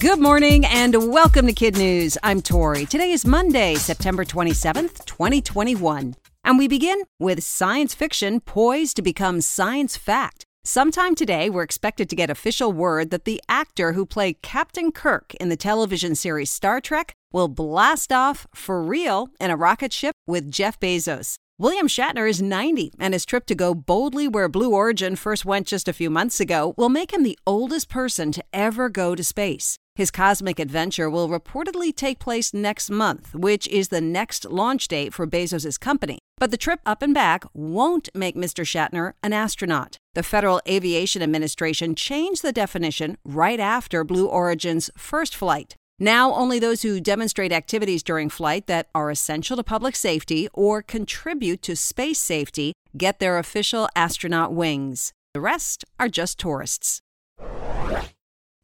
Good morning and welcome to Kid News. I'm Tori. Today is Monday, September 27th, 2021. And we begin with science fiction poised to become science fact. Sometime today, we're expected to get official word that the actor who played Captain Kirk in the television series Star Trek will blast off for real in a rocket ship with Jeff Bezos. William Shatner is 90, and his trip to go boldly where Blue Origin first went just a few months ago will make him the oldest person to ever go to space. His cosmic adventure will reportedly take place next month, which is the next launch date for Bezos' company. But the trip up and back won't make Mr. Shatner an astronaut. The Federal Aviation Administration changed the definition right after Blue Origin's first flight. Now, only those who demonstrate activities during flight that are essential to public safety or contribute to space safety get their official astronaut wings. The rest are just tourists.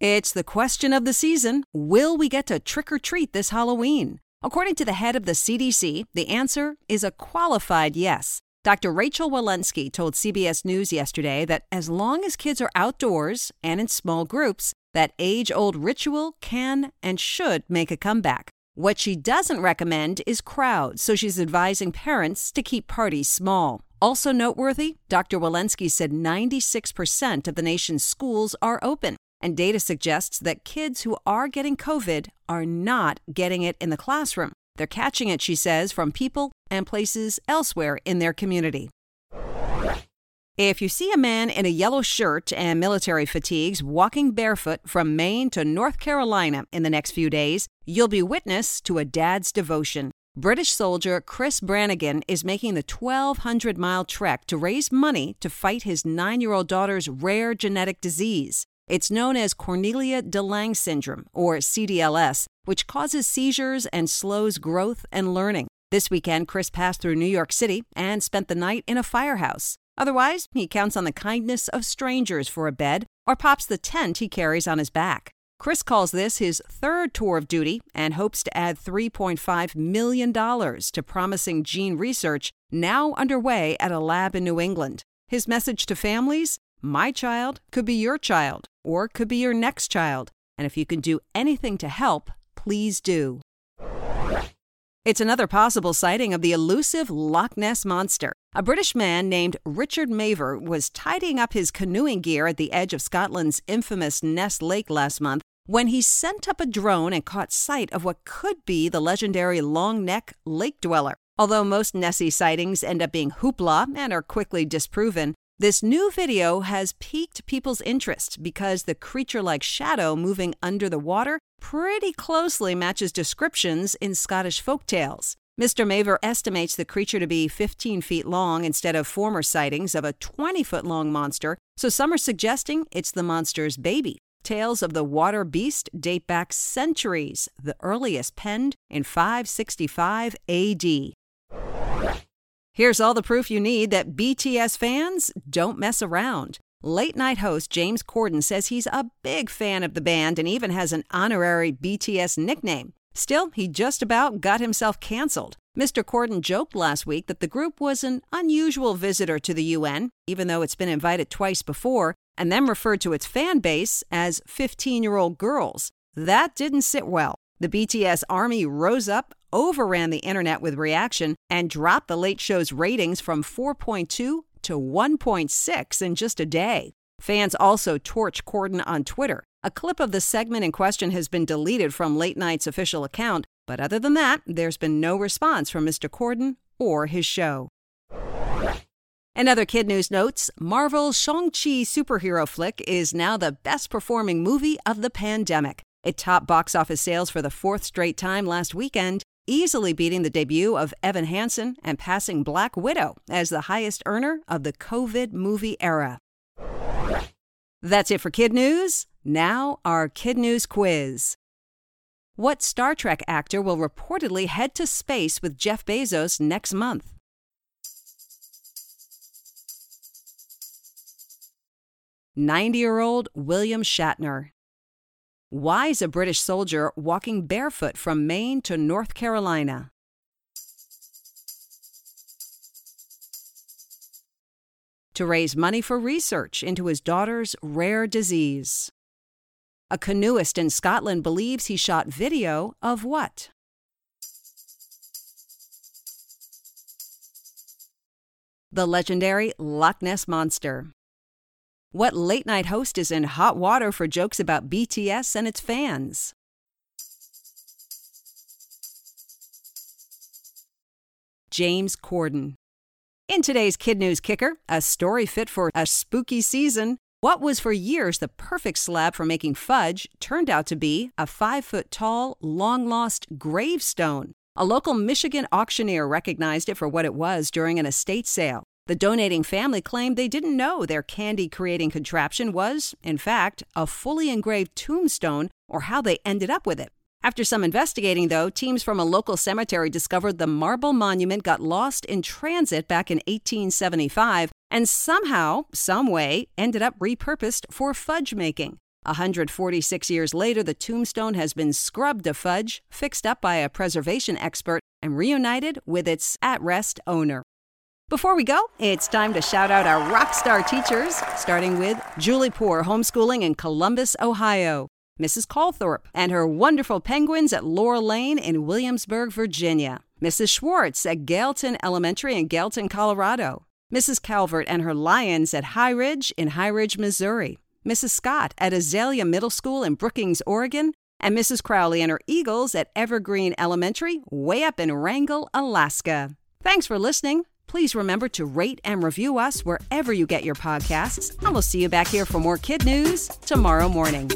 It's the question of the season Will we get to trick or treat this Halloween? According to the head of the CDC, the answer is a qualified yes. Dr. Rochelle Walensky told CBS News yesterday that as long as kids are outdoors and in small groups, that age old ritual can and should make a comeback. What she doesn't recommend is crowds, so she's advising parents to keep parties small. Also noteworthy, Dr. Walensky said 96% of the nation's schools are open, and data suggests that kids who are getting COVID are not getting it in the classroom. They're catching it, she says, from people and places elsewhere in their community. If you see a man in a yellow shirt and military fatigues walking barefoot from Maine to North Carolina in the next few days, you'll be witness to a dad's devotion. British soldier Chris Brannigan is making the 1,200 mile trek to raise money to fight his nine year old daughter's rare genetic disease. It's known as Cornelia de Lange syndrome, or CDLS, which causes seizures and slows growth and learning. This weekend, Chris passed through New York City and spent the night in a firehouse. Otherwise, he counts on the kindness of strangers for a bed or pops the tent he carries on his back. Chris calls this his third tour of duty and hopes to add $3.5 million to promising gene research now underway at a lab in New England. His message to families My child could be your child, or could be your next child. And if you can do anything to help, please do. It's another possible sighting of the elusive Loch Ness Monster. A British man named Richard Maver was tidying up his canoeing gear at the edge of Scotland's infamous Ness Lake last month when he sent up a drone and caught sight of what could be the legendary long neck lake dweller. Although most Nessie sightings end up being hoopla and are quickly disproven, this new video has piqued people's interest because the creature like shadow moving under the water pretty closely matches descriptions in Scottish folk tales. Mr. Maver estimates the creature to be 15 feet long instead of former sightings of a 20 foot long monster, so some are suggesting it's the monster's baby. Tales of the water beast date back centuries, the earliest penned in 565 AD. Here's all the proof you need that BTS fans don't mess around. Late night host James Corden says he's a big fan of the band and even has an honorary BTS nickname. Still, he just about got himself canceled. Mr. Corden joked last week that the group was an unusual visitor to the UN, even though it's been invited twice before, and then referred to its fan base as 15 year old girls. That didn't sit well. The BTS army rose up, overran the internet with reaction, and dropped the late show's ratings from 4.2 to 1.6 in just a day. Fans also torched Corden on Twitter. A clip of the segment in question has been deleted from Late Night's official account, but other than that, there's been no response from Mr. Corden or his show. In other kid news notes, Marvel's Shang-Chi superhero flick is now the best performing movie of the pandemic. It topped box office sales for the fourth straight time last weekend, easily beating the debut of Evan Hansen and passing Black Widow as the highest earner of the COVID movie era. That's it for Kid News. Now, our Kid News quiz. What Star Trek actor will reportedly head to space with Jeff Bezos next month? 90 year old William Shatner. Why is a British soldier walking barefoot from Maine to North Carolina? To raise money for research into his daughter's rare disease. A canoeist in Scotland believes he shot video of what? The legendary Loch Ness Monster. What late night host is in hot water for jokes about BTS and its fans? James Corden. In today's Kid News Kicker, a story fit for a spooky season, what was for years the perfect slab for making fudge turned out to be a five foot tall, long lost gravestone. A local Michigan auctioneer recognized it for what it was during an estate sale. The donating family claimed they didn't know their candy creating contraption was, in fact, a fully engraved tombstone or how they ended up with it. After some investigating, though, teams from a local cemetery discovered the marble monument got lost in transit back in 1875 and somehow, someway, ended up repurposed for fudge making. 146 years later, the tombstone has been scrubbed to fudge, fixed up by a preservation expert, and reunited with its at rest owner. Before we go, it's time to shout out our rock star teachers, starting with Julie Poor, homeschooling in Columbus, Ohio, Mrs. Calthorpe and her wonderful penguins at Laurel Lane in Williamsburg, Virginia, Mrs. Schwartz at Gailton Elementary in Gailton, Colorado, Mrs. Calvert and her lions at High Ridge in High Ridge, Missouri, Mrs. Scott at Azalea Middle School in Brookings, Oregon, and Mrs. Crowley and her eagles at Evergreen Elementary, way up in Wrangell, Alaska. Thanks for listening. Please remember to rate and review us wherever you get your podcasts, and we'll see you back here for more kid news tomorrow morning.